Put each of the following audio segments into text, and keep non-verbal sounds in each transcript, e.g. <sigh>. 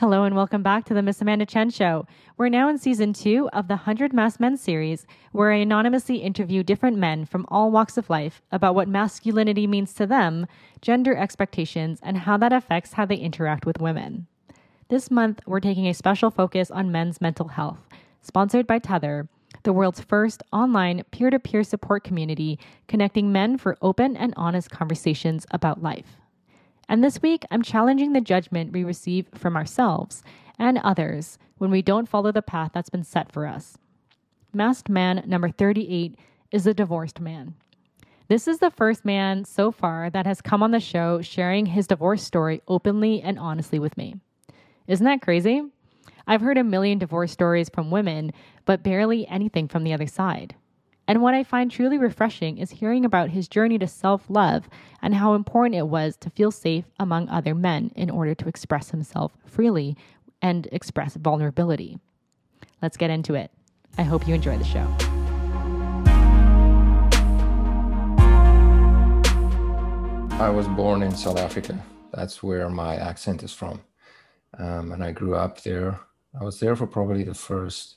Hello and welcome back to the Miss Amanda Chen Show. We're now in season two of the 100 Masked Men series, where I anonymously interview different men from all walks of life about what masculinity means to them, gender expectations, and how that affects how they interact with women. This month, we're taking a special focus on men's mental health, sponsored by Tether, the world's first online peer to peer support community connecting men for open and honest conversations about life. And this week, I'm challenging the judgment we receive from ourselves and others when we don't follow the path that's been set for us. Masked man number 38 is a divorced man. This is the first man so far that has come on the show sharing his divorce story openly and honestly with me. Isn't that crazy? I've heard a million divorce stories from women, but barely anything from the other side. And what I find truly refreshing is hearing about his journey to self love and how important it was to feel safe among other men in order to express himself freely and express vulnerability. Let's get into it. I hope you enjoy the show. I was born in South Africa. That's where my accent is from. Um, and I grew up there. I was there for probably the first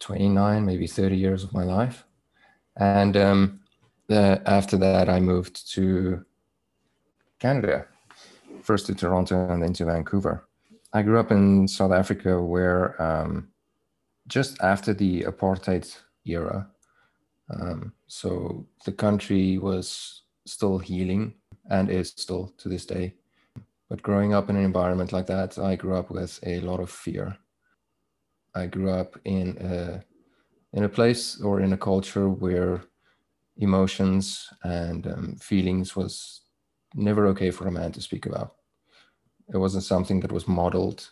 29, maybe 30 years of my life. And um, the, after that, I moved to Canada, first to Toronto and then to Vancouver. I grew up in South Africa, where um, just after the apartheid era, um, so the country was still healing and is still to this day. But growing up in an environment like that, I grew up with a lot of fear I grew up in a in a place or in a culture where emotions and um, feelings was never okay for a man to speak about. It wasn't something that was modeled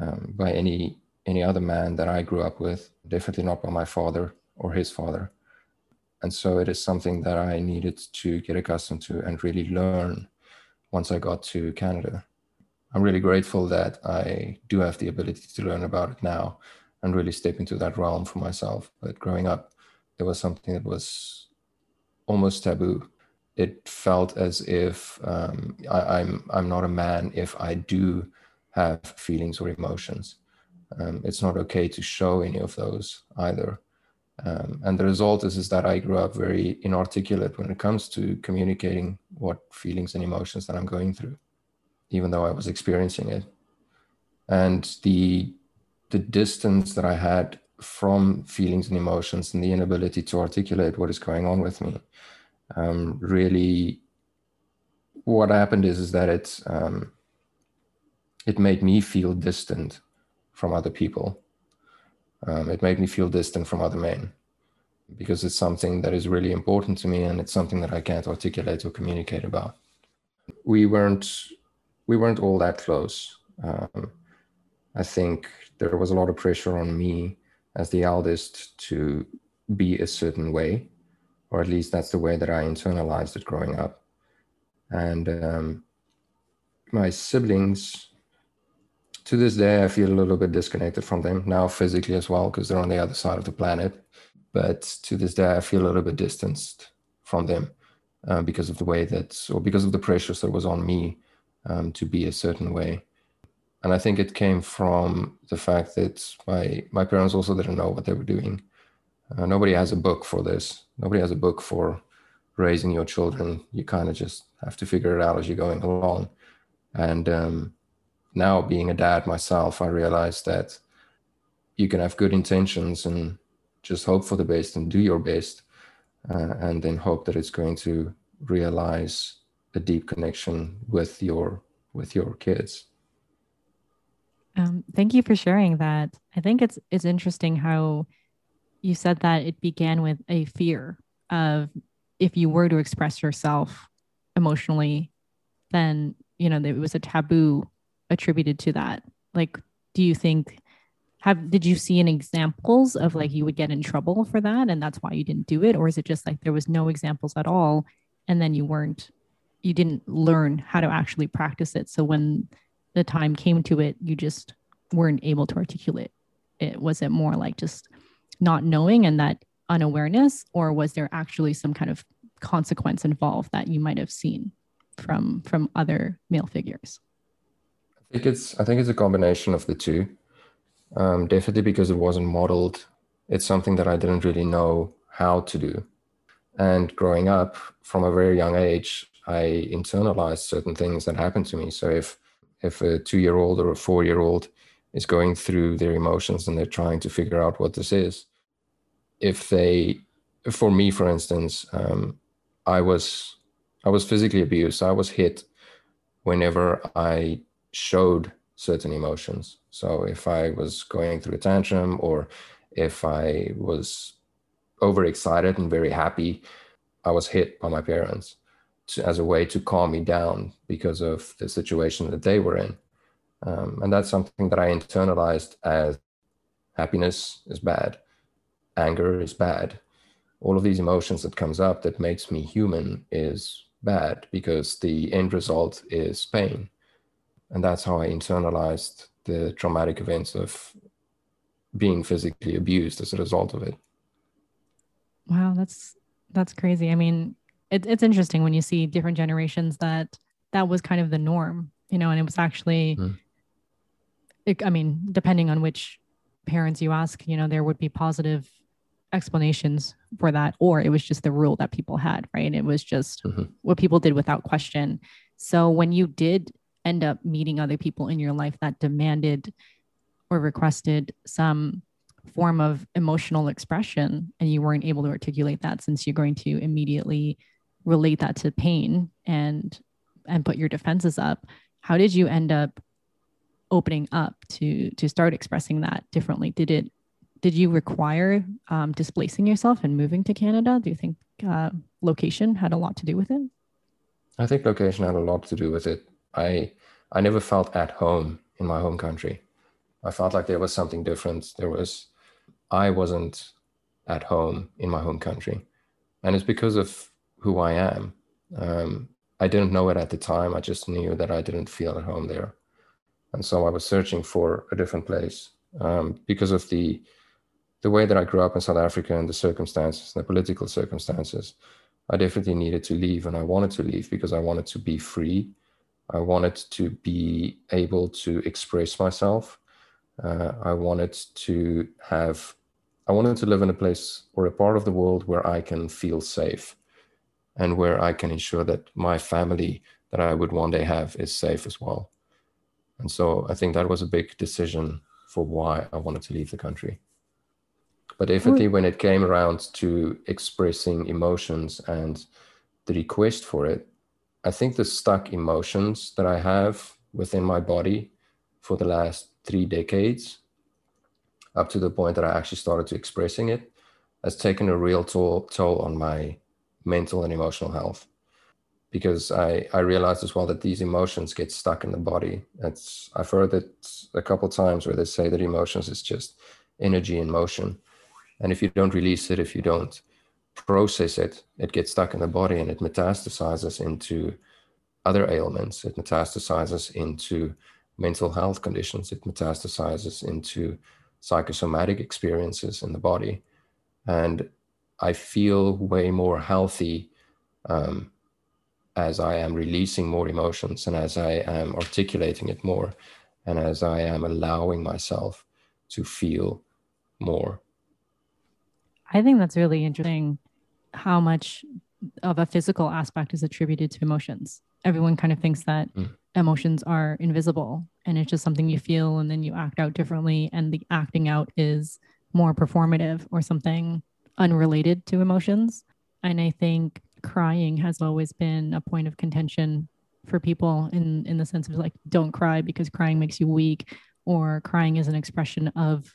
um, by any any other man that I grew up with. Definitely not by my father or his father. And so it is something that I needed to get accustomed to and really learn once I got to Canada. I'm really grateful that I do have the ability to learn about it now and really step into that realm for myself. But growing up, it was something that was almost taboo. It felt as if um, I, am I'm, I'm not a man if I do have feelings or emotions. Um, it's not okay to show any of those either. Um, and the result is, is that I grew up very inarticulate when it comes to communicating what feelings and emotions that I'm going through even though I was experiencing it. And the the distance that I had from feelings and emotions and the inability to articulate what is going on with me um, really what happened is is that it um, it made me feel distant from other people um, it made me feel distant from other men because it's something that is really important to me and it's something that i can't articulate or communicate about we weren't we weren't all that close. Um, I think there was a lot of pressure on me as the eldest to be a certain way, or at least that's the way that I internalized it growing up. And um, my siblings, to this day, I feel a little bit disconnected from them now, physically as well, because they're on the other side of the planet. But to this day, I feel a little bit distanced from them uh, because of the way that, or because of the pressures that was on me um, to be a certain way. And I think it came from the fact that my my parents also didn't know what they were doing. Uh, nobody has a book for this. Nobody has a book for raising your children. You kind of just have to figure it out as you're going along. And um, now, being a dad myself, I realize that you can have good intentions and just hope for the best and do your best, uh, and then hope that it's going to realize a deep connection with your with your kids. Um, thank you for sharing that. I think it's it's interesting how you said that it began with a fear of if you were to express yourself emotionally then you know it was a taboo attributed to that. Like do you think have did you see any examples of like you would get in trouble for that and that's why you didn't do it? Or is it just like there was no examples at all and then you weren't you didn't learn how to actually practice it. So when the time came to it, you just weren't able to articulate it. Was it more like just not knowing and that unawareness, or was there actually some kind of consequence involved that you might have seen from from other male figures? I think it's I think it's a combination of the two. Um, definitely because it wasn't modeled. It's something that I didn't really know how to do. And growing up from a very young age, I internalize certain things that happen to me. So if if a two year old or a four year old is going through their emotions and they're trying to figure out what this is, if they, for me, for instance, um, I was I was physically abused. I was hit whenever I showed certain emotions. So if I was going through a tantrum or if I was overexcited and very happy, I was hit by my parents to, as a way to calm me down because of the situation that they were in. Um, and that's something that I internalized as happiness is bad, anger is bad. All of these emotions that comes up that makes me human is bad because the end result is pain. And that's how I internalized the traumatic events of being physically abused as a result of it. Wow, that's that's crazy. I mean, it, it's interesting when you see different generations that that was kind of the norm, you know, and it was actually, mm. it, I mean, depending on which parents you ask, you know, there would be positive explanations for that, or it was just the rule that people had, right? It was just mm-hmm. what people did without question. So when you did end up meeting other people in your life that demanded or requested some form of emotional expression and you weren't able to articulate that since you're going to immediately relate that to pain and and put your defenses up how did you end up opening up to to start expressing that differently? Did it did you require um, displacing yourself and moving to canada? Do you think uh, location had a lot to do with it? I think location had a lot to do with it. I i never felt at home in my home country. I felt like there was something different. There was i wasn't at home in my home country. And it's because of who I am. Um, I didn't know it at the time. I just knew that I didn't feel at home there, and so I was searching for a different place um, because of the the way that I grew up in South Africa and the circumstances, the political circumstances. I definitely needed to leave, and I wanted to leave because I wanted to be free. I wanted to be able to express myself. Uh, I wanted to have, I wanted to live in a place or a part of the world where I can feel safe and where I can ensure that my family that I would one day have is safe as well. And so I think that was a big decision for why I wanted to leave the country. But definitely mm. when it came around to expressing emotions and the request for it, I think the stuck emotions that I have within my body for the last three decades, up to the point that I actually started to expressing it, has taken a real toll, toll on my mental and emotional health because I, I realized as well that these emotions get stuck in the body. It's I've heard it a couple times where they say that emotions is just energy in motion. And if you don't release it, if you don't process it, it gets stuck in the body and it metastasizes into other ailments. It metastasizes into mental health conditions. It metastasizes into psychosomatic experiences in the body. And I feel way more healthy um, as I am releasing more emotions and as I am articulating it more and as I am allowing myself to feel more. I think that's really interesting how much of a physical aspect is attributed to emotions. Everyone kind of thinks that mm. emotions are invisible and it's just something you feel and then you act out differently and the acting out is more performative or something unrelated to emotions. And I think crying has always been a point of contention for people in in the sense of like don't cry because crying makes you weak or crying is an expression of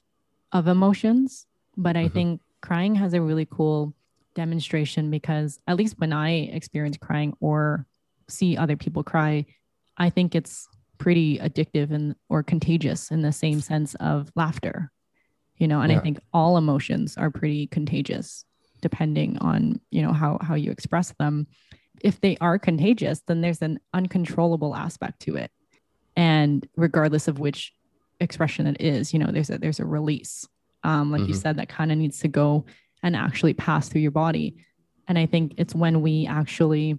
of emotions but i mm-hmm. think crying has a really cool demonstration because at least when i experience crying or see other people cry i think it's pretty addictive and or contagious in the same sense of laughter you know and yeah. i think all emotions are pretty contagious depending on you know how how you express them if they are contagious then there's an uncontrollable aspect to it and regardless of which expression it is you know there's a there's a release um like mm-hmm. you said that kind of needs to go and actually pass through your body and i think it's when we actually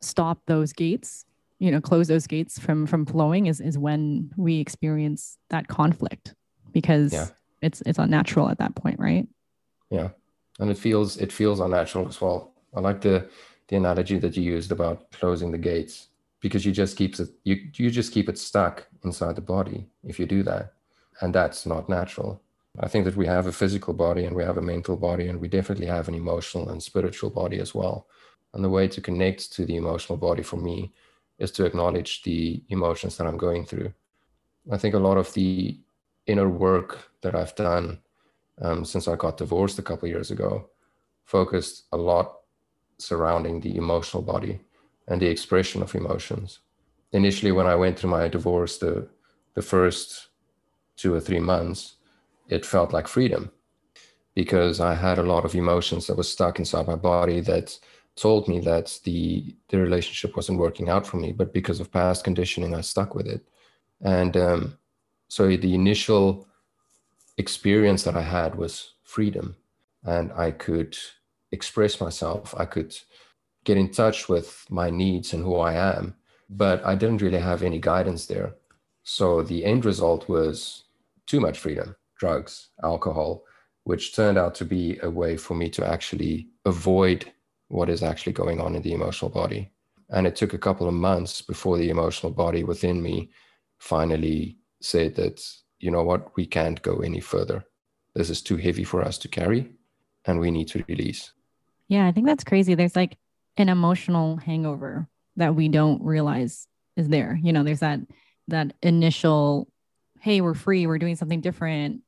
stop those gates you know close those gates from from flowing is is when we experience that conflict because yeah. It's it's unnatural at that point right? Yeah. And it feels it feels unnatural as well. I like the the analogy that you used about closing the gates because you just keeps it you you just keep it stuck inside the body if you do that. And that's not natural. I think that we have a physical body and we have a mental body and we definitely have an emotional and spiritual body as well. And the way to connect to the emotional body for me is to acknowledge the emotions that i'm going through. I think a lot of the inner work that i've done um, since i got divorced a couple years ago focused a lot surrounding the emotional body and the expression of emotions. Initially, when I went through my divorce, the, the first two or three months, it felt like freedom because I had a lot of emotions that was stuck inside my body that told me that the the relationship wasn't working out for me. But because of past conditioning, I stuck with it. And um, so the initial experience that I had was freedom, and I could express myself. I could get in touch with my needs and who I am, but I didn't really have any guidance there. So the end result was too much freedom, drugs, alcohol, which turned out to be a way for me to actually avoid what is actually going on in the emotional body. And it took a couple of months before the emotional body within me finally said that, you know what, we can't go any further. This is too heavy for us to carry and we need to release. Yeah, I think that's crazy. There's like an emotional hangover that we don't realize is there. You know, there's that that initial, hey, we're free, we're doing something different,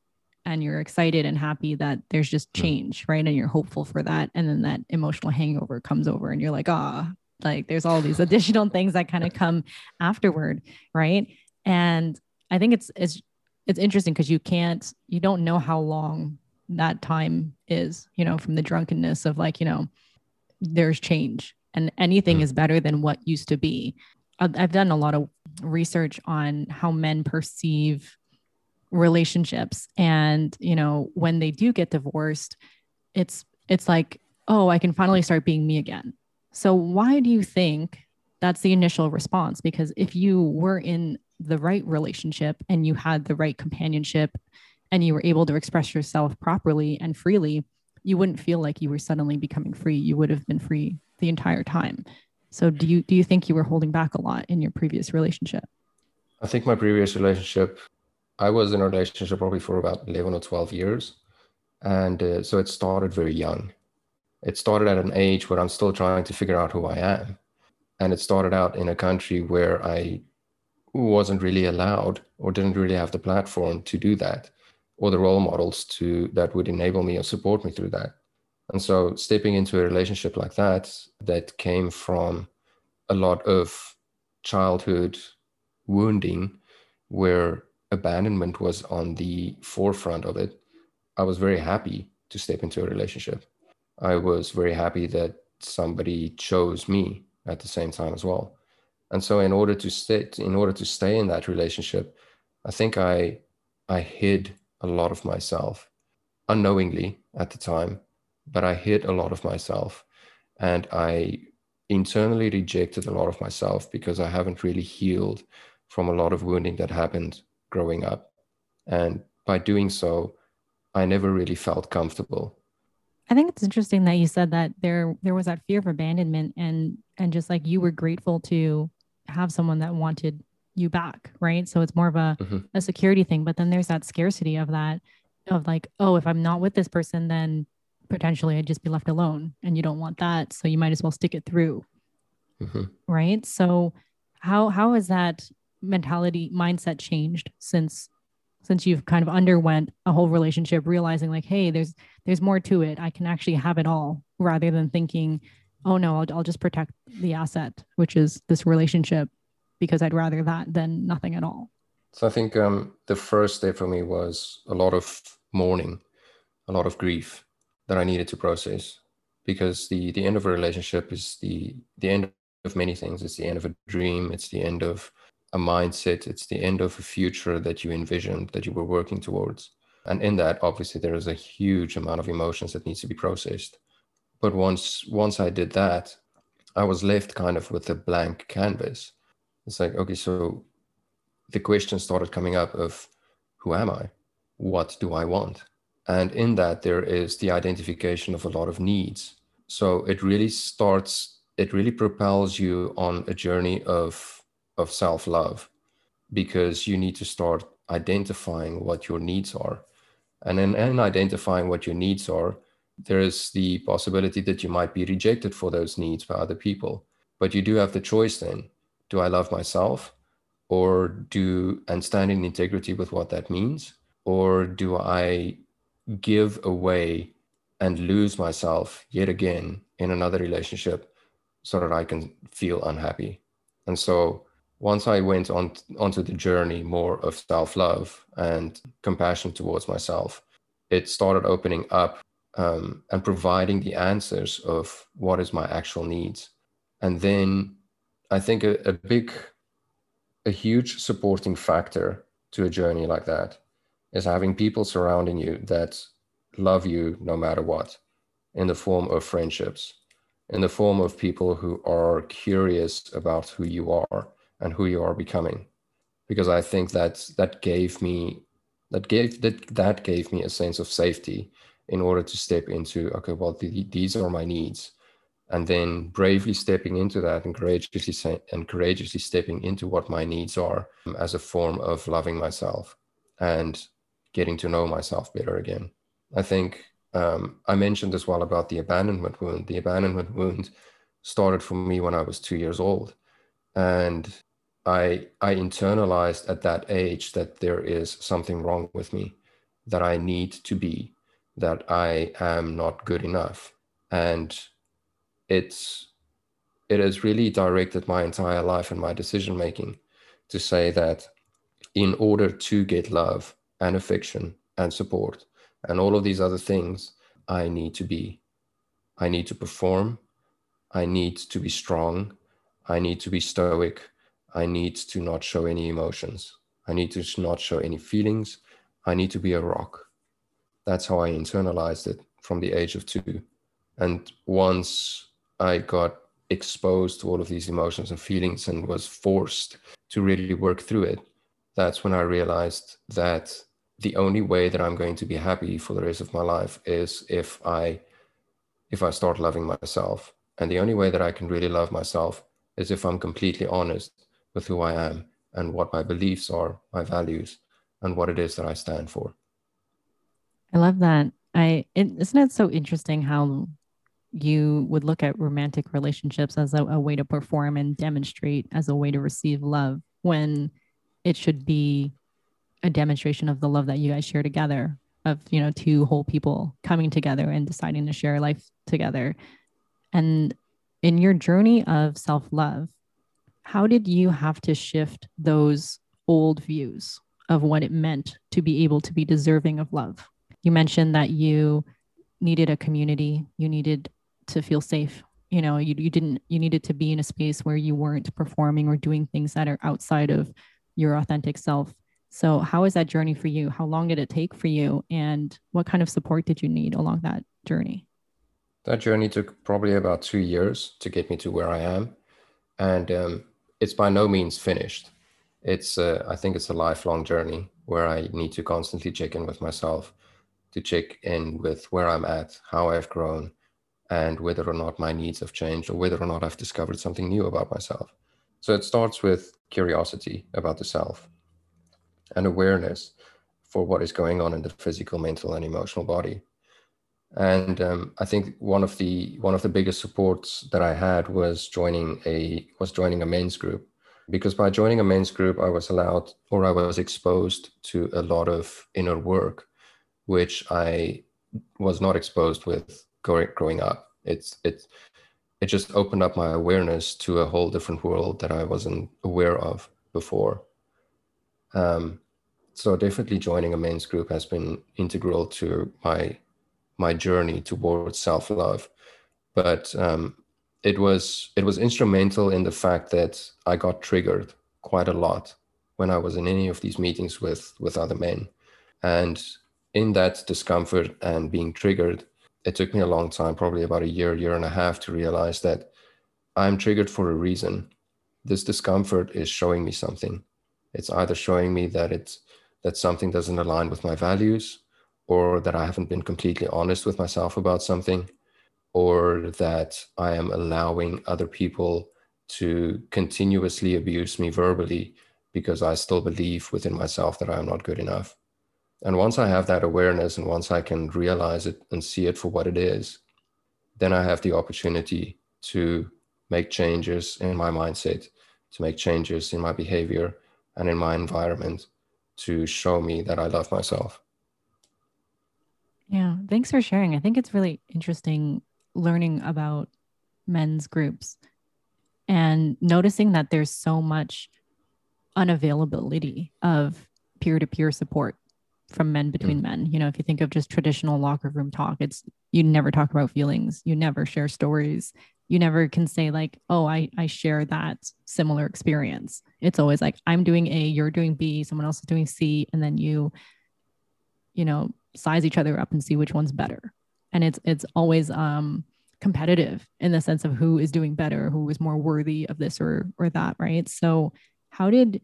and you're excited and happy that there's just hmm. change, right? And you're hopeful for that. And then that emotional hangover comes over and you're like, ah, like there's all these <laughs> additional things that kind of come afterward, right? And I think it's it's it's interesting because you can't you don't know how long that time is, you know, from the drunkenness of like, you know, there's change and anything mm. is better than what used to be. I've done a lot of research on how men perceive relationships and you know when they do get divorced it's it's like oh i can finally start being me again so why do you think that's the initial response because if you were in the right relationship and you had the right companionship and you were able to express yourself properly and freely you wouldn't feel like you were suddenly becoming free. You would have been free the entire time. So do you do you think you were holding back a lot in your previous relationship? I think my previous relationship, I was in a relationship probably for about 11 or 12 years. And uh, so it started very young. It started at an age where I'm still trying to figure out who I am. And it started out in a country where I wasn't really allowed or didn't really have the platform to do that or the role models to that would enable me or support me through that. And so stepping into a relationship like that that came from a lot of childhood wounding where abandonment was on the forefront of it i was very happy to step into a relationship. I was very happy that somebody chose me at the same time as well and so in order to stay in order to stay in that relationship i think i i hid a lot of myself unknowingly at the time, but I hid a lot of myself and I internally rejected a lot of myself because I haven't really healed from a lot of wounding that happened growing up. And by doing so, I never really felt comfortable. I think it's interesting that you said that there there was that fear of abandonment and and just like you were grateful to have someone that wanted you back, right? So it's more of a, mm-hmm. a security thing. But then there's that scarcity of that, of like, oh, if I'm not with this person, then potentially I'd just be left alone. And you don't want that. So you might as well stick it through. Mm-hmm. Right. So how how has that mentality mindset changed since since you've kind of underwent a whole relationship realizing like hey there's there's more to it i can actually have it all rather than thinking oh no I'll, I'll just protect the asset which is this relationship because I'd rather that than nothing at all. So I think um, the first day for me was a lot of mourning, a lot of grief that I needed to process because the the end of a relationship is the the end of many things. It's the end of a dream. It's the end of a mindset. It's the end of a future that you envisioned that you were working towards. And in that, obviously, there is a huge amount of emotions that needs to be processed. But once once I did that, I was left kind of with a blank canvas It's like, okay, so the question started coming up of who am I? What do I want? And in that, there is the identification of a lot of needs. So it really starts, it really propels you on a journey of, of self love because you need to start identifying what your needs are. And in, in identifying what your needs are, there is the possibility that you might be rejected for those needs by other people. But you do have the choice then do I love myself or do and stand in integrity with what that means? Or do I give away and lose myself yet again in another relationship so that I can feel unhappy? And so once I went on onto the journey more of self-love and compassion towards myself, it started opening up um, and providing the answers of what is my actual needs. And then I think a, a big, a huge supporting factor to a journey like that is having people surrounding you that love you no matter what in the form of friendships, in the form of people who are curious about who you are and who you are becoming because i think that that gave me that gave that that gave me a sense of safety in order to step into okay well the, these are my needs. And then bravely stepping into that and courageously say, and courageously stepping into what my needs are um, as a form of loving myself and getting to know myself better again. I think um, i mentioned as well about the abandonment wound. The abandonment wound started for me when i was two years old. And I I internalized at that age that there is something wrong with me, that I need to be, that I am not good enough, and it's it has really directed my entire life and my decision making to say that in order to get love and affection and support and all of these other things, I need to be. I need to perform. I need to be strong. I need to be stoic. I need to not show any emotions. I need to not show any feelings. I need to be a rock. That's how I internalized it from the age of two. And once I got exposed to all of these emotions and feelings and was forced to really work through it, that's when I realized that the only way that I'm going to be happy for the rest of my life is if I if I start loving myself. And the only way that I can really love myself is if I'm completely honest with who I am and what my beliefs are, my values, and what it is that I stand for. I love that. I is isn't it so interesting how you would look at romantic relationships as a, a way to perform and demonstrate as a way to receive love when it should be a demonstration of the love that you guys share together of you know two whole people coming together and deciding to share life together and in your journey of self-love how did you have to shift those old views of what it meant to be able to be deserving of love? You mentioned that you needed a community, you needed to feel safe. You know, you, you didn't, you needed to be in a space where you weren't performing or doing things that are outside of your authentic self. So, how was that journey for you? How long did it take for you? And what kind of support did you need along that journey? That journey took probably about two years to get me to where I am. And um, it's by no means finished. It's uh, I think it's a lifelong journey where I need to constantly check in with myself, to check in with where I'm at, how I've grown, and whether or not my needs have changed or whether or not I've discovered something new about myself. So it starts with curiosity about the self and awareness for what is going on in the physical, mental, and emotional body. And um, I think one of the one of the biggest supports that I had was joining a was joining a men's group, because by joining a men's group, I was allowed or I was exposed to a lot of inner work, which I was not exposed with growing up. It's it it just opened up my awareness to a whole different world that I wasn't aware of before. Um, so definitely joining a men's group has been integral to my my journey towards self love. But um, it was it was instrumental in the fact that I got triggered quite a lot when I was in any of these meetings with with other men, and in that discomfort and being triggered, it took me a long time, probably about a year, year and a half, to realize that I'm triggered for a reason, this discomfort is showing me something. It's either showing me that it's that something doesn't align with my values, or that I haven't been completely honest with myself about something, or that I am allowing other people to continuously abuse me verbally because I still believe within myself that I am not good enough. And once I have that awareness and once I can realize it and see it for what it is, then I have the opportunity to make changes in my mindset, to make changes in my behavior and in my environment to show me that I love myself. Yeah, thanks for sharing. I think it's really interesting learning about men's groups and noticing that there's so much unavailability of peer to peer support from men between mm. men. You know, if you think of just traditional locker room talk, it's you never talk about feelings, you never share stories, you never can say like, "Oh, I I share that similar experience." It's always like I'm doing A, you're doing B, someone else is doing C, and then you you know, size each other up and see which one's better. And it's it's always um competitive in the sense of who is doing better, who is more worthy of this or or that, right? So, how did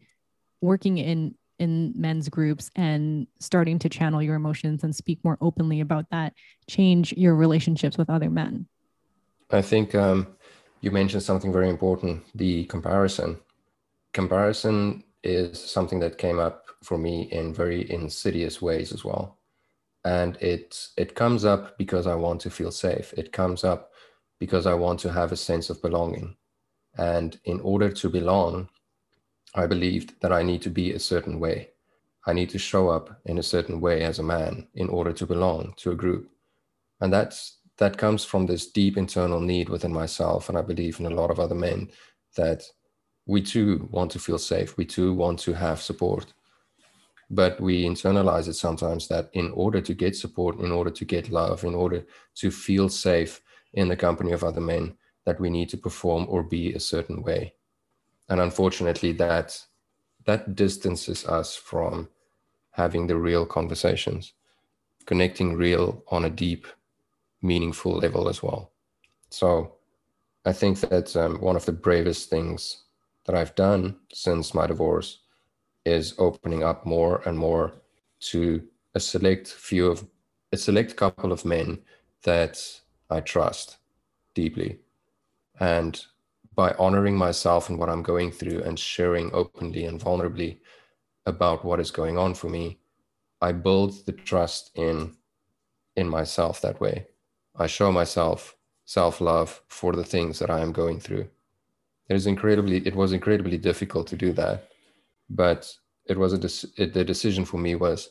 working in in men's groups and starting to channel your emotions and speak more openly about that change your relationships with other men? I think um, you mentioned something very important the comparison. Comparison is something that came up for me in very insidious ways as well. And it, it comes up because I want to feel safe. It comes up because I want to have a sense of belonging. And in order to belong, I believed that I need to be a certain way. I need to show up in a certain way as a man in order to belong to a group. And that's that comes from this deep internal need within myself and I believe in a lot of other men that we too want to feel safe. We too want to have support. But we internalize it sometimes that in order to get support, in order to get love, in order to feel safe in the company of other men, that we need to perform or be a certain way and unfortunately that that distances us from having the real conversations connecting real on a deep meaningful level as well. So i think that um, one of the bravest things that i've done since my divorce is opening up more and more to a select few of a select couple of men that i trust deeply. And by honoring myself and what I'm going through and sharing openly and vulnerably about what is going on for me, I build the trust in in myself that way. I show myself self-love for the things that I am going through. It is incredibly it was incredibly difficult to do that, but it was a it, the decision for me was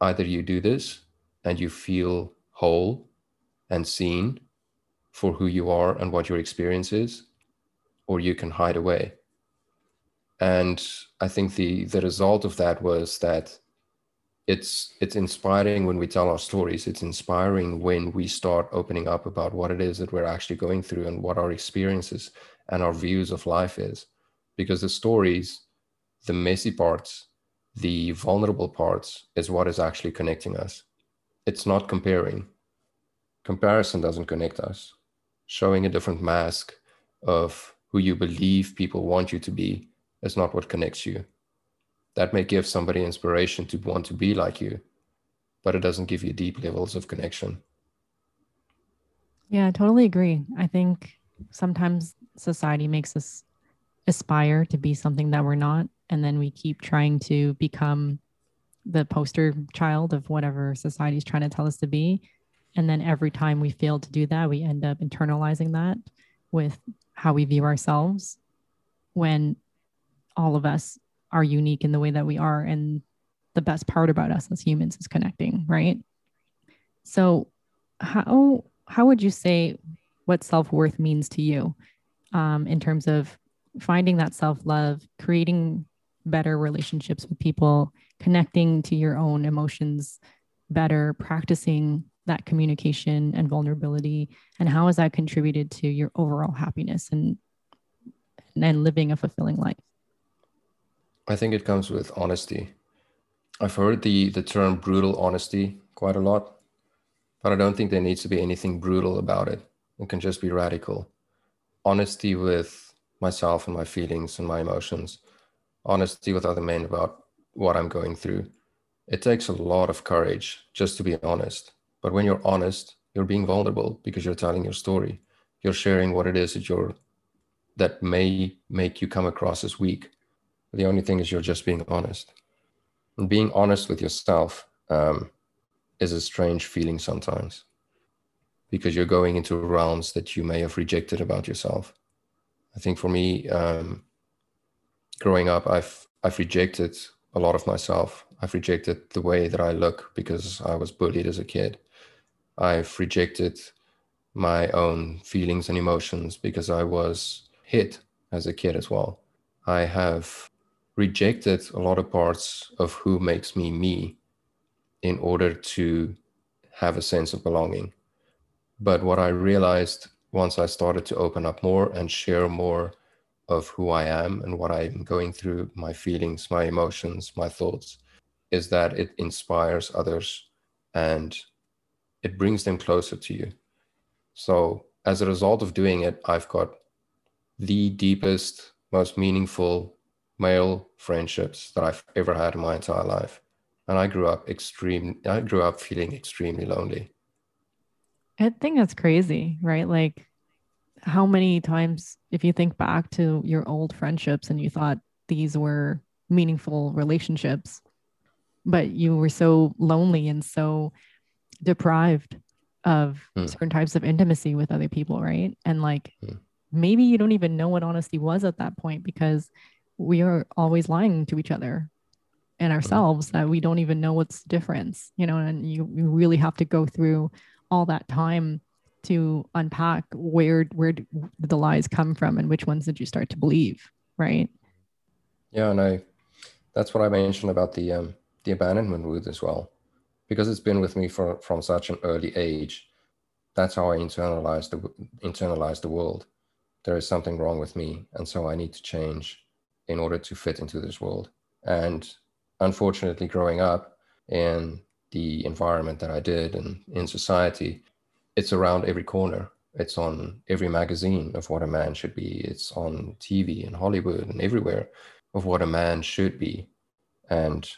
either you do this and you feel whole and seen for who you are and what your experience is or you can hide away. And I think the the result of that was that it's it's inspiring when we tell our stories. It's inspiring when we start opening up about what it is that we're actually going through and what our experiences and our views of life is. Because the stories, the messy parts, the vulnerable parts is what is actually connecting us. It's not comparing. Comparison doesn't connect us. Showing a different mask of who you believe people want you to be is not what connects you. That may give somebody inspiration to want to be like you, but it doesn't give you deep levels of connection. Yeah, I totally agree. I think sometimes society makes us aspire to be something that we're not. And then we keep trying to become the poster child of whatever society is trying to tell us to be. And then every time we fail to do that, we end up internalizing that with how we view ourselves when all of us are unique in the way that we are and the best part about us as humans is connecting right? So how how would you say what self-worth means to you um, in terms of finding that self-love creating better relationships with people connecting to your own emotions better practicing that communication and vulnerability and how has that contributed to your overall happiness and and living a fulfilling life? I think it comes with honesty. I've heard the the term brutal honesty quite a lot but i don't think there needs to be anything brutal about it. It can just be radical. Honesty with myself and my feelings and my emotions, honesty with other men about what I'm going through. It takes a lot of courage just to be honest. But when you're honest, you're being vulnerable because you're telling your story. You're sharing what it is that you're that may make you come across as weak. The only thing is you're just being honest. And being honest with yourself um, is a strange feeling sometimes because you're going into realms that you may have rejected about yourself. I think for me, um, growing up, I've I've rejected a lot of myself. I've rejected the way that I look because I was bullied as a kid. I've rejected my own feelings and emotions because I was hit as a kid as well. I have rejected a lot of parts of who makes me me in order to have a sense of belonging. But what I realized once I started to open up more and share more of who I am and what I'm going through, my feelings, my emotions, my thoughts, is that it inspires others and it brings them closer to you. So, as a result of doing it, I've got the deepest, most meaningful male friendships that I've ever had in my entire life. And I grew up extreme I grew up feeling extremely lonely. I think that's crazy, right? Like how many times if you think back to your old friendships and you thought these were meaningful relationships, but you were so lonely and so deprived of mm. certain types of intimacy with other people, right? And like mm. maybe you don't even know what honesty was at that point because we are always lying to each other and hmm. ourselves mm. that we don't even know what's the difference, you know, and you, you really have to go through all that time to unpack where where the lies come from and which ones did you start to believe, right? Yeah, and I that's what I mentioned about the um the abandonment wound as well because it's been with me for, from such an early age. That's how I internalize the internalize the world. There is something wrong with me, and so I need to change in order to fit into this world. And unfortunately, growing up in the environment that I did and in society, it's around every corner. It's on every magazine of what a man should be. It's on TV and Hollywood and everywhere of what a man should be. And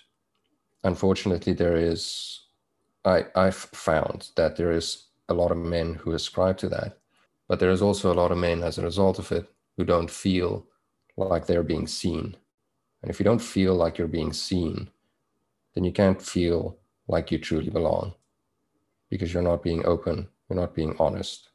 unfortunately, there is I, I've found that there is a lot of men who ascribe to that, but there is also a lot of men as a result of it who don't feel like they're being seen. And if you don't feel like you're being seen, then you can't feel like you truly belong because you're not being open, you're not being honest.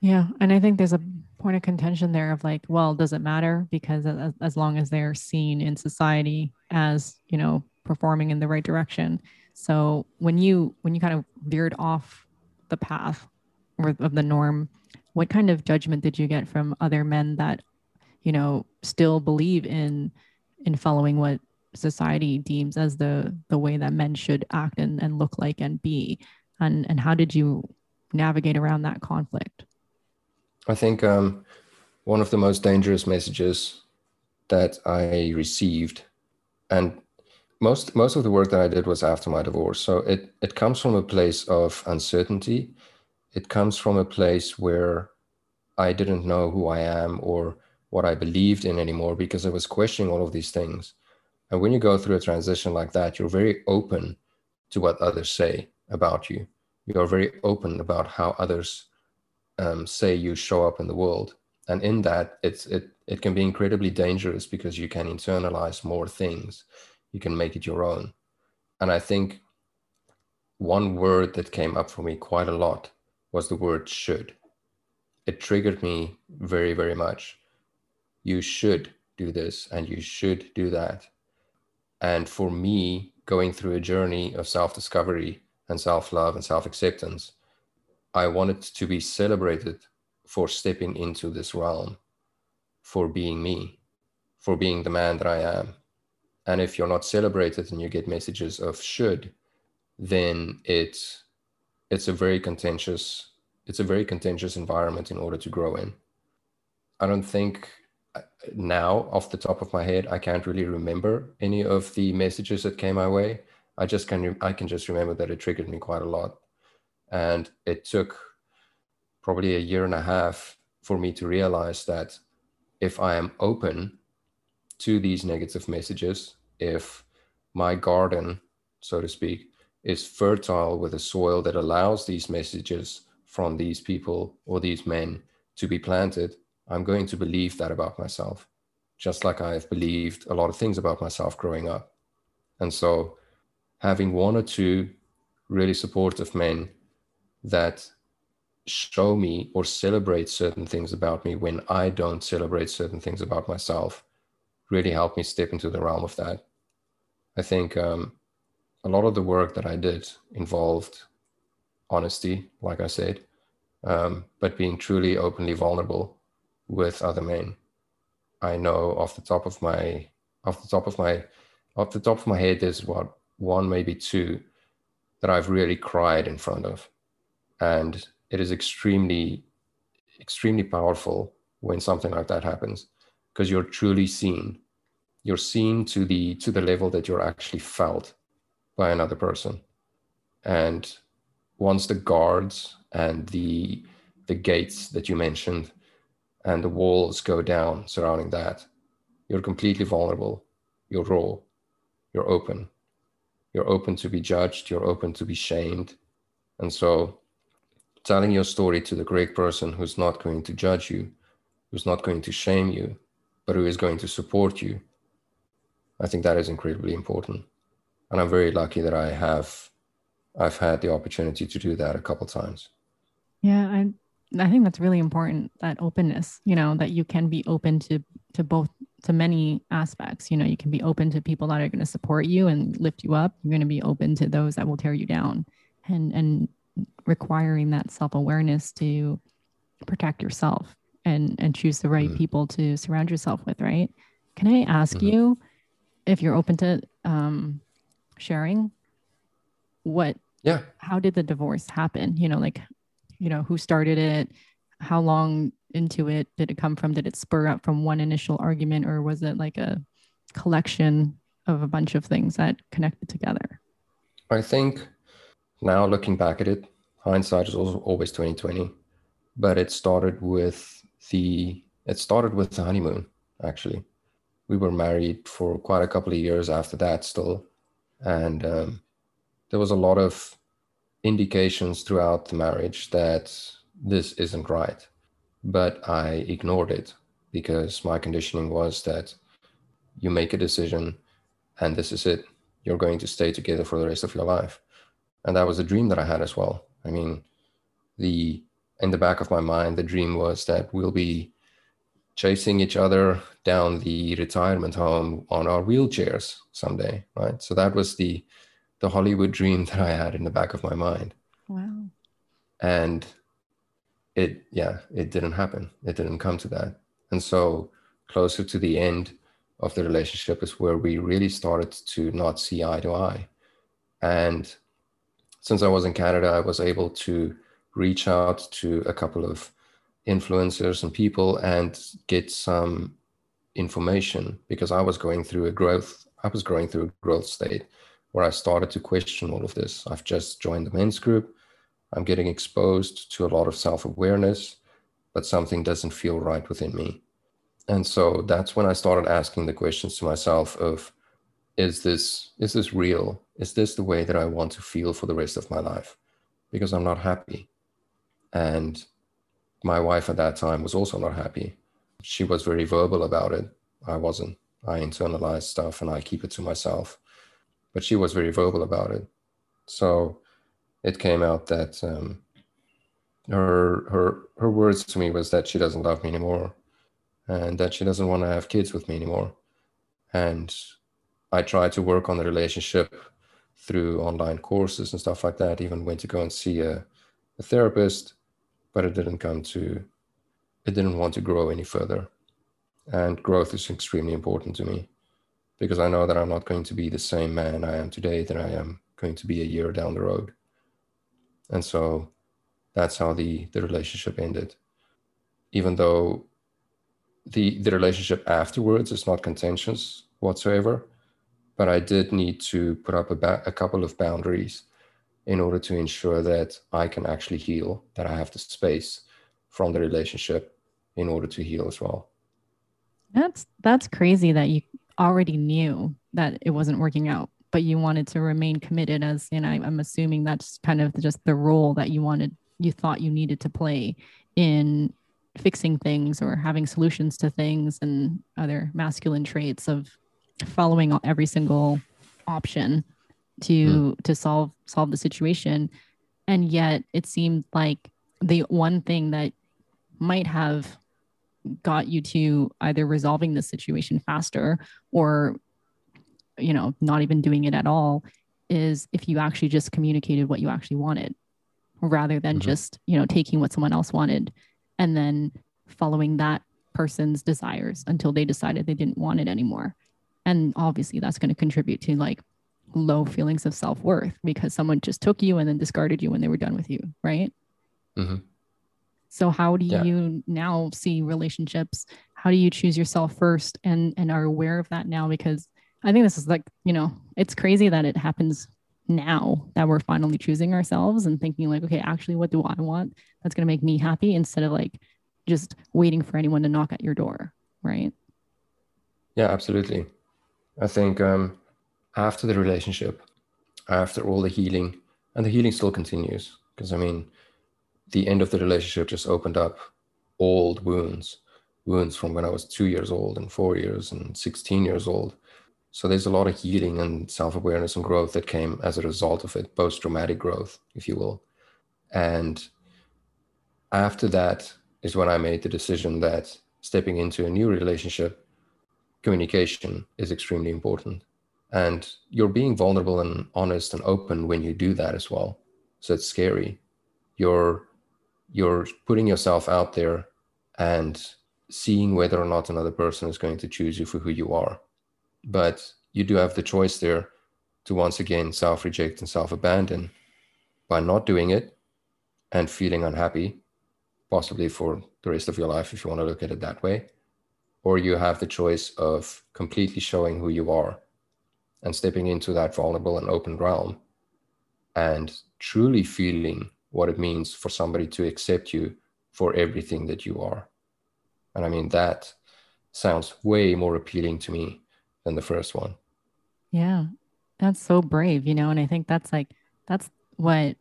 Yeah. And I think there's a point of contention there of like, well, does it matter? Because as, as long as they're seen in society as, you know, performing in the right direction, so when you when you kind of veered off the path or of the norm, what kind of judgment did you get from other men that, you know, still believe in in following what society deems as the the way that men should act and, and look like and be? And and how did you navigate around that conflict? I think um, one of the most dangerous messages that I received, and most most of the work that I did was after my divorce. So it it comes from a place of uncertainty. It comes from a place where I didn't know who I am or what I believed in anymore because I was questioning all of these things. And when you go through a transition like that, you're very open to what others say about you. You are very open about how others um, say you show up in the world. And in that, it's it it can be incredibly dangerous because you can internalize more things you can make it your own. And I think one word that came up for me quite a lot was the word should. It triggered me very, very much. You should do this and you should do that. And for me, going through a journey of self discovery and self love and self acceptance, I wanted to be celebrated for stepping into this realm, for being me, for being the man that I am and if you're not celebrated and you get messages of should then it's it's a very contentious it's a very contentious environment in order to grow in. I don't think uh, now off the top of my head i can't really remember any of the messages that came my way. I just can i can just remember that it triggered me quite a lot. And it took probably a year and a half for me to realize that if I am open to these negative messages, if my garden, so to speak, is fertile with a soil that allows these messages from these people or these men to be planted, I'm going to believe that about myself, just like I've believed a lot of things about myself growing up. And so, having one or two really supportive men that show me or celebrate certain things about me when I don't celebrate certain things about myself really helped me step into the realm of that. I think um, a lot of the work that I did involved honesty, like I said, um, but being truly openly vulnerable with other men. I know off the top of my off the top of my off the top of my head, there's what one, maybe two that I've really cried in front of. And it is extremely, extremely powerful when something like that happens because you're truly seen. You're seen to the to the level that you're actually felt by another person. And once the guards and the the gates that you mentioned and the walls go down surrounding that, you're completely vulnerable. You're raw. You're open. You're open to be judged. You're open to be shamed. And so telling your story to the correct person who's not going to judge you, who's not going to shame you, but who is going to support you, I think that is incredibly important. And I'm very lucky that I have I've had the opportunity to do that a couple times. Yeah, I I think that's really important that openness, you know, that you can be open to to both to many aspects. You know, you can be open to people that are going to support you and lift you up. You're going to be open to those that will tear you down. And and requiring that self-awareness to protect yourself and and choose the right mm-hmm. people to surround yourself with right can i ask mm-hmm. you if you're open to um sharing what yeah how did the divorce happen you know like you know who started it how long into it did it come from did it spur up from one initial argument or was it like a collection of a bunch of things that connected together i think now looking back at it, hindsight is always 2020. But it started with the it started with the honeymoon, actually. We were married for quite a couple of years after that still. And um, there was a lot of indications throughout the marriage that this isn't right. But I ignored it because my conditioning was that you make a decision and this is it. You're going to stay together for the rest of your life and that was a dream that I had as well. I mean, the in the back of my mind, the dream was that we'll be chasing each other down the retirement home on our wheelchairs someday, right? So that was the the Hollywood dream <laughs> that I had in the back of my mind. Wow. And it yeah, it didn't happen. It didn't come to that. And so closer to the end of the relationship is where we really started to not see eye to eye. And since I was in Canada, I was able to reach out to a couple of influencers and people and get some information because I was going through a growth. I was going through a growth state where I started to question all of this. I've just joined the men's group. I'm getting exposed to a lot of self awareness, but something doesn't feel right within me. And so that's when I started asking the questions to myself of is this is this real is this the way that i want to feel for the rest of my life because i'm not happy and my wife at that time was also not happy. She was very verbal about it. I wasn't. I internalize stuff and i keep it to myself. But she was very verbal about it. So it came out that um, her her her words to me was that she doesn't love me anymore and that she doesn't want to have kids with me anymore. And I tried to work on the relationship through online courses and stuff like that. Even went to go and see a, a therapist, but it didn't come to, it didn't want to grow any further. And growth is extremely important to me because I know that I'm not going to be the same man I am today that I am going to be a year down the road. And so that's how the, the relationship ended. Even though the, the relationship afterwards is not contentious whatsoever, but I did need to put up a, ba- a couple of boundaries in order to ensure that I can actually heal, that I have the space from the relationship in order to heal as well. That's that's crazy that you already knew that it wasn't working out, but you wanted to remain committed as and I, I'm assuming that's kind of just the role that you wanted you thought you needed to play in fixing things or having solutions to things and other masculine traits of following every single option to mm. to solve solve the situation and yet it seemed like the one thing that might have got you to either resolving the situation faster or you know not even doing it at all is if you actually just communicated what you actually wanted rather than mm-hmm. just you know taking what someone else wanted and then following that person's desires until they decided they didn't want it anymore and obviously that's going to contribute to like low feelings of self-worth because someone just took you and then discarded you when they were done with you right? Mm-hmm. so how do yeah. you now see relationships? How do you choose yourself first and and are aware of that now? Because i think this is like you know it's crazy that it happens now that we're finally choosing ourselves and thinking like okay actually what do i want that's going to make me happy instead of like just waiting for anyone to knock at your door right? Yeah absolutely. I think um after the relationship after all the healing and the healing still continues because i mean the end of the relationship just opened up old wounds wounds from when i was two years old and four years and 16 years old so there's a lot of healing and self-awareness and growth that came as a result of it, post-traumatic growth, if you will. And after that is when I made the decision that stepping into a new relationship, communication is extremely important. And you're being vulnerable and honest and open when you do that as well. So it's scary. You're you're putting yourself out there and seeing whether or not another person is going to choose you for who you are but you do have the choice there to once again self reject and self abandon by not doing it and feeling unhappy, possibly for the rest of your life, if you want to look at it that way. Or you have the choice of completely showing who you are and stepping into that vulnerable and open realm and truly feeling what it means for somebody to accept you for everything that you are. And I mean, that sounds way more appealing to me than the first one. Yeah. That's so brave, you know, and I think that's like that's what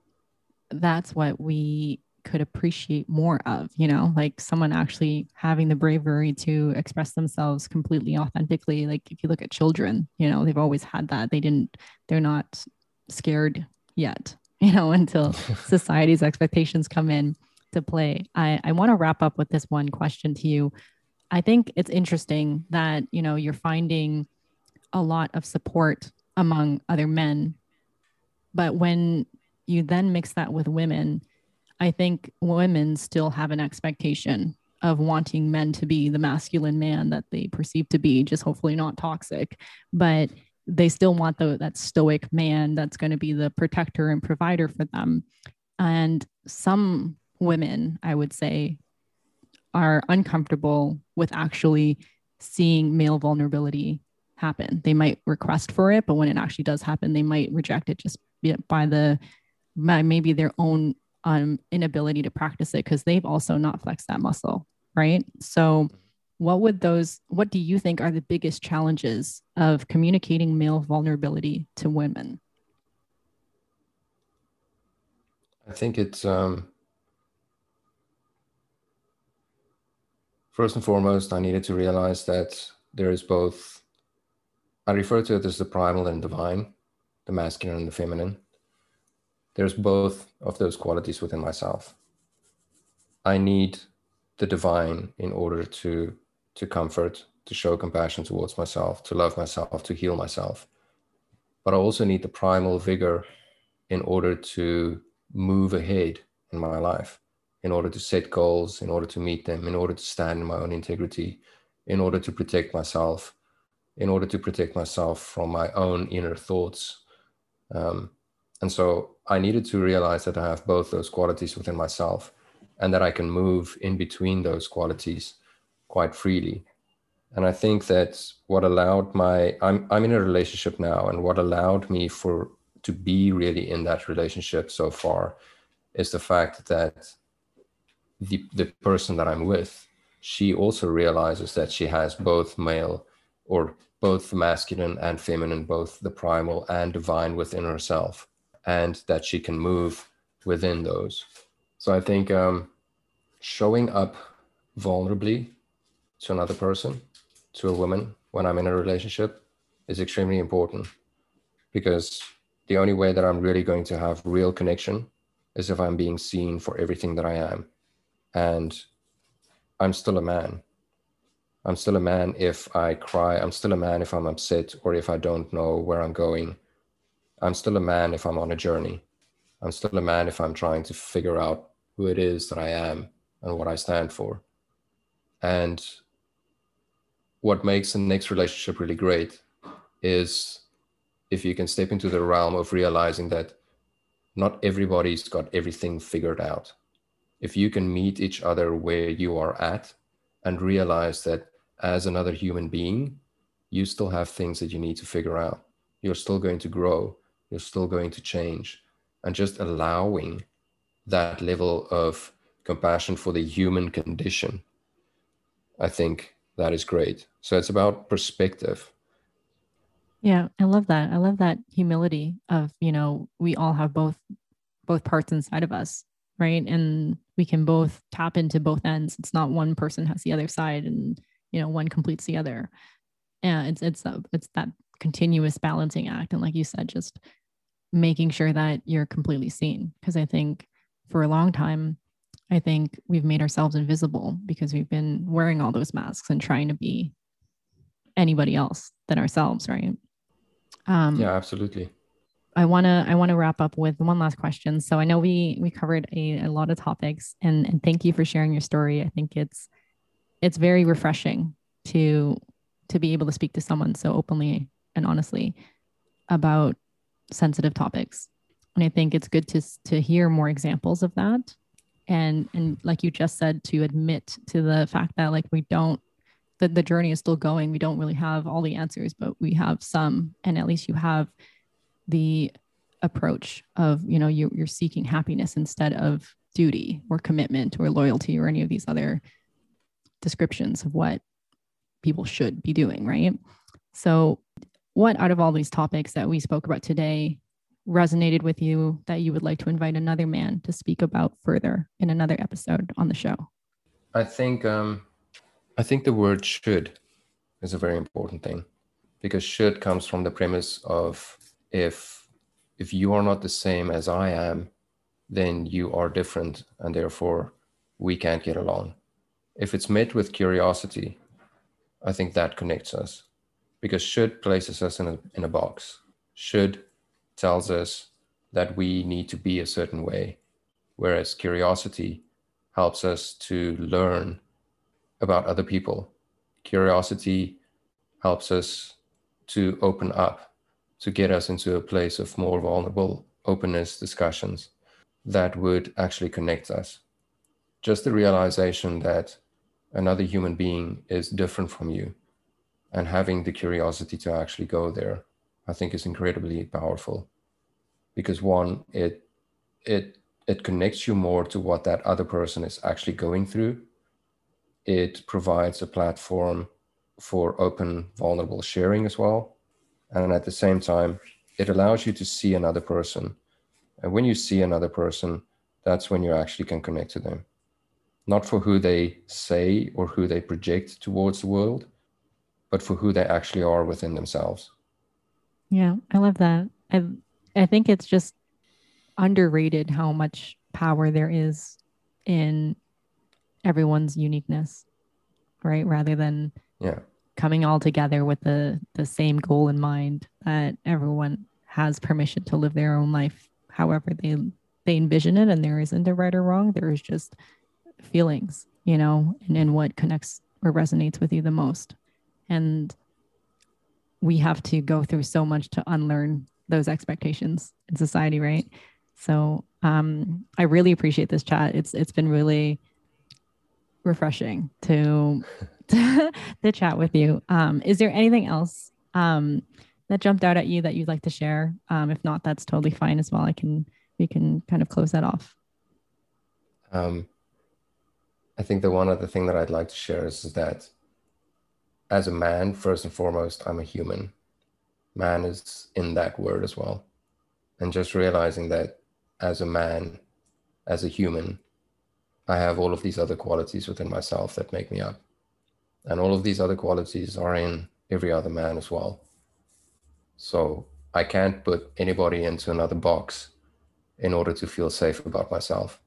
that's what we could appreciate more of, you know, like someone actually having the bravery to express themselves completely authentically. Like if you look at children, you know, they've always had that. They didn't, they're not scared yet, <laughs> you know, until <laughs> society's expectations come in to play. I, I want to wrap up with this one question to you. I think it's interesting that, you know, you're finding a lot of support among other men. But when you then mix that with women, I think women still have an expectation of wanting men to be the masculine man that they perceive to be, just hopefully not toxic. But they still want the, that stoic man that's going to be the protector and provider for them. And some women, I would say, are uncomfortable with actually seeing male vulnerability happen. They might request for it, but when it actually does happen, they might reject it just by the by maybe their own um, inability to practice it because they've also not flexed that muscle, right? So, what would those? What do you think are the biggest challenges of communicating male vulnerability to women? I think it's um, First and foremost, I needed to realize that there is both, I refer to it as the primal and divine, the masculine and the feminine. There's both of those qualities within myself. I need the divine in order to to comfort, to show compassion towards myself, to love myself, to heal myself. But I also need the primal vigor in order to move ahead in my life in order to set goals, in order to meet them, in order to stand in my own integrity, in order to protect myself, in order to protect myself from my own inner thoughts. Um, and so I needed to realize that I have both those qualities within myself and that I can move in between those qualities quite freely. And I think that what allowed my I'm I'm in a relationship now and what allowed me for to be really in that relationship so far is the fact that the, the person that I'm with she also realizes that she has both male or both masculine and feminine, both the primal and divine within herself, and that she can move within those. So I think um, showing up vulnerably to another person, to a woman, when I'm in a relationship is extremely important because the only way that I'm really going to have real connection is if I'm being seen for everything that I am. And I'm still a man. I'm still a man if I cry. I'm still a man if I'm upset or if I don't know where I'm going. I'm still a man if I'm on a journey. I'm still a man if I'm trying to figure out who it is that I am and what I stand for. And what makes the next relationship really great is if you can step into the realm of realizing that not everybody's got everything figured out. If you can meet each other where you are at and realize that as another human being, you still have things that you need to figure out. You're still going to grow, you're still going to change. And just allowing that level of compassion for the human condition, I think that is great. So it's about perspective. Yeah, I love that. I love that humility of, you know, we all have both both parts inside of us, right? And we can both tap into both ends. It's not one person has the other side and, you know, one completes the other. Yeah, it's it's a, it's that continuous balancing act and like you said just making sure that you're completely seen because I think for a long time I think we've made ourselves invisible because we've been wearing all those masks and trying to be anybody else than ourselves, right? Um, yeah, absolutely. I want to I want to wrap up with one last question. So I know we we covered a, a lot of topics, and and thank you for sharing your story. I think it's it's very refreshing to to be able to speak to someone so openly and honestly about sensitive topics. And I think it's good to to hear more examples of that. And and like you just said to admit to the fact that like we don't that the journey is still going. We don't really have all the answers but we have some. And at least you have the approach of you know you, you're seeking happiness instead of duty or commitment or loyalty or any of these other descriptions of what people should be doing right? So what out of all these topics that we spoke about today resonated with you that you would like to invite another man to speak about further in another episode on the show? I think um, I think the word should is a very important thing because should comes from the premise of if if you are not the same as I am, then you are different and therefore we can't get along. If it's met with curiosity, I think that connects us because should places us in a, in a box. Should tells us that we need to be a certain way, whereas curiosity helps us to learn about other people. Curiosity helps us to open up, to get us into a place of more vulnerable openness discussions that would actually connect us. Just the realization that another human being is different from you and having the curiosity to actually go there, I think is incredibly powerful. Because one it it it connects you more to what that other person is actually going through. It provides a platform for open vulnerable sharing as well. And at the same time it allows you to see another person. And when you see another person that's when you actually can connect to them. Not for who they say or who they project towards the world but for who they actually are within themselves. Yeah i love that. I I think it's just underrated how much power there is in everyone's uniqueness, right? Rather than yeah. coming all together with the the same goal in mind that everyone has permission to live their own life however they they envision it. And there isn't a right or wrong. There is just feelings you know and, and what connects or resonates with you the most and we have to go through so much to unlearn those expectations in society, right? So um, I really appreciate this chat. It's it's been really refreshing <laughs> to to, chat with you. Um, is there anything else um, that jumped out at you that you'd like to share? Um, if not, that's totally fine as well. I can we can kind of close that off. Um, I think the one other thing that I'd like to share is that as a man, first and foremost, I'm a human. Man is in that word as well. And just realizing that as a man, as a human, I have all of these other qualities within myself that make me up. And all of these other qualities are in every other man as well. So I can't put anybody into another box in order to feel safe about myself,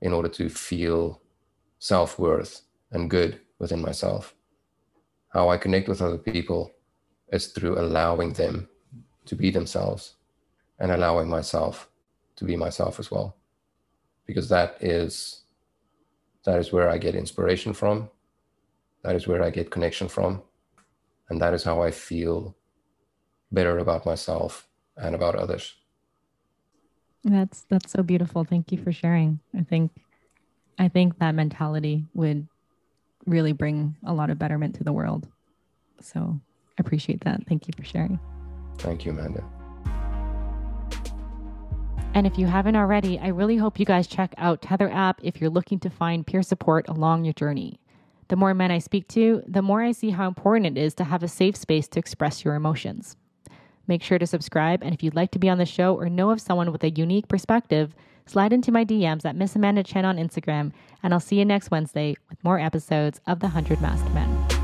in order to feel self worth and good within myself. How I connect with other people is through allowing them to be themselves and allowing myself to be myself as well. Because that is that is where I get inspiration from. That is where I get connection from. And that is how I feel better about myself and about others. That's that's so beautiful. Thank you for sharing. I think I think that mentality would really bring a lot of betterment to the world. So I appreciate that. Thank you for sharing. Thank you, Amanda. And if you haven't already, I really hope you guys check out Tether app if you're looking to find peer support along your journey. The more men I speak to, the more I see how important it is to have a safe space to express your emotions. Make sure to subscribe, and if you'd like to be on the show or know of someone with a unique perspective, slide into my DMs at Miss Amanda Chen on Instagram, and I'll see you next Wednesday with more episodes of The Hundred Masked Men.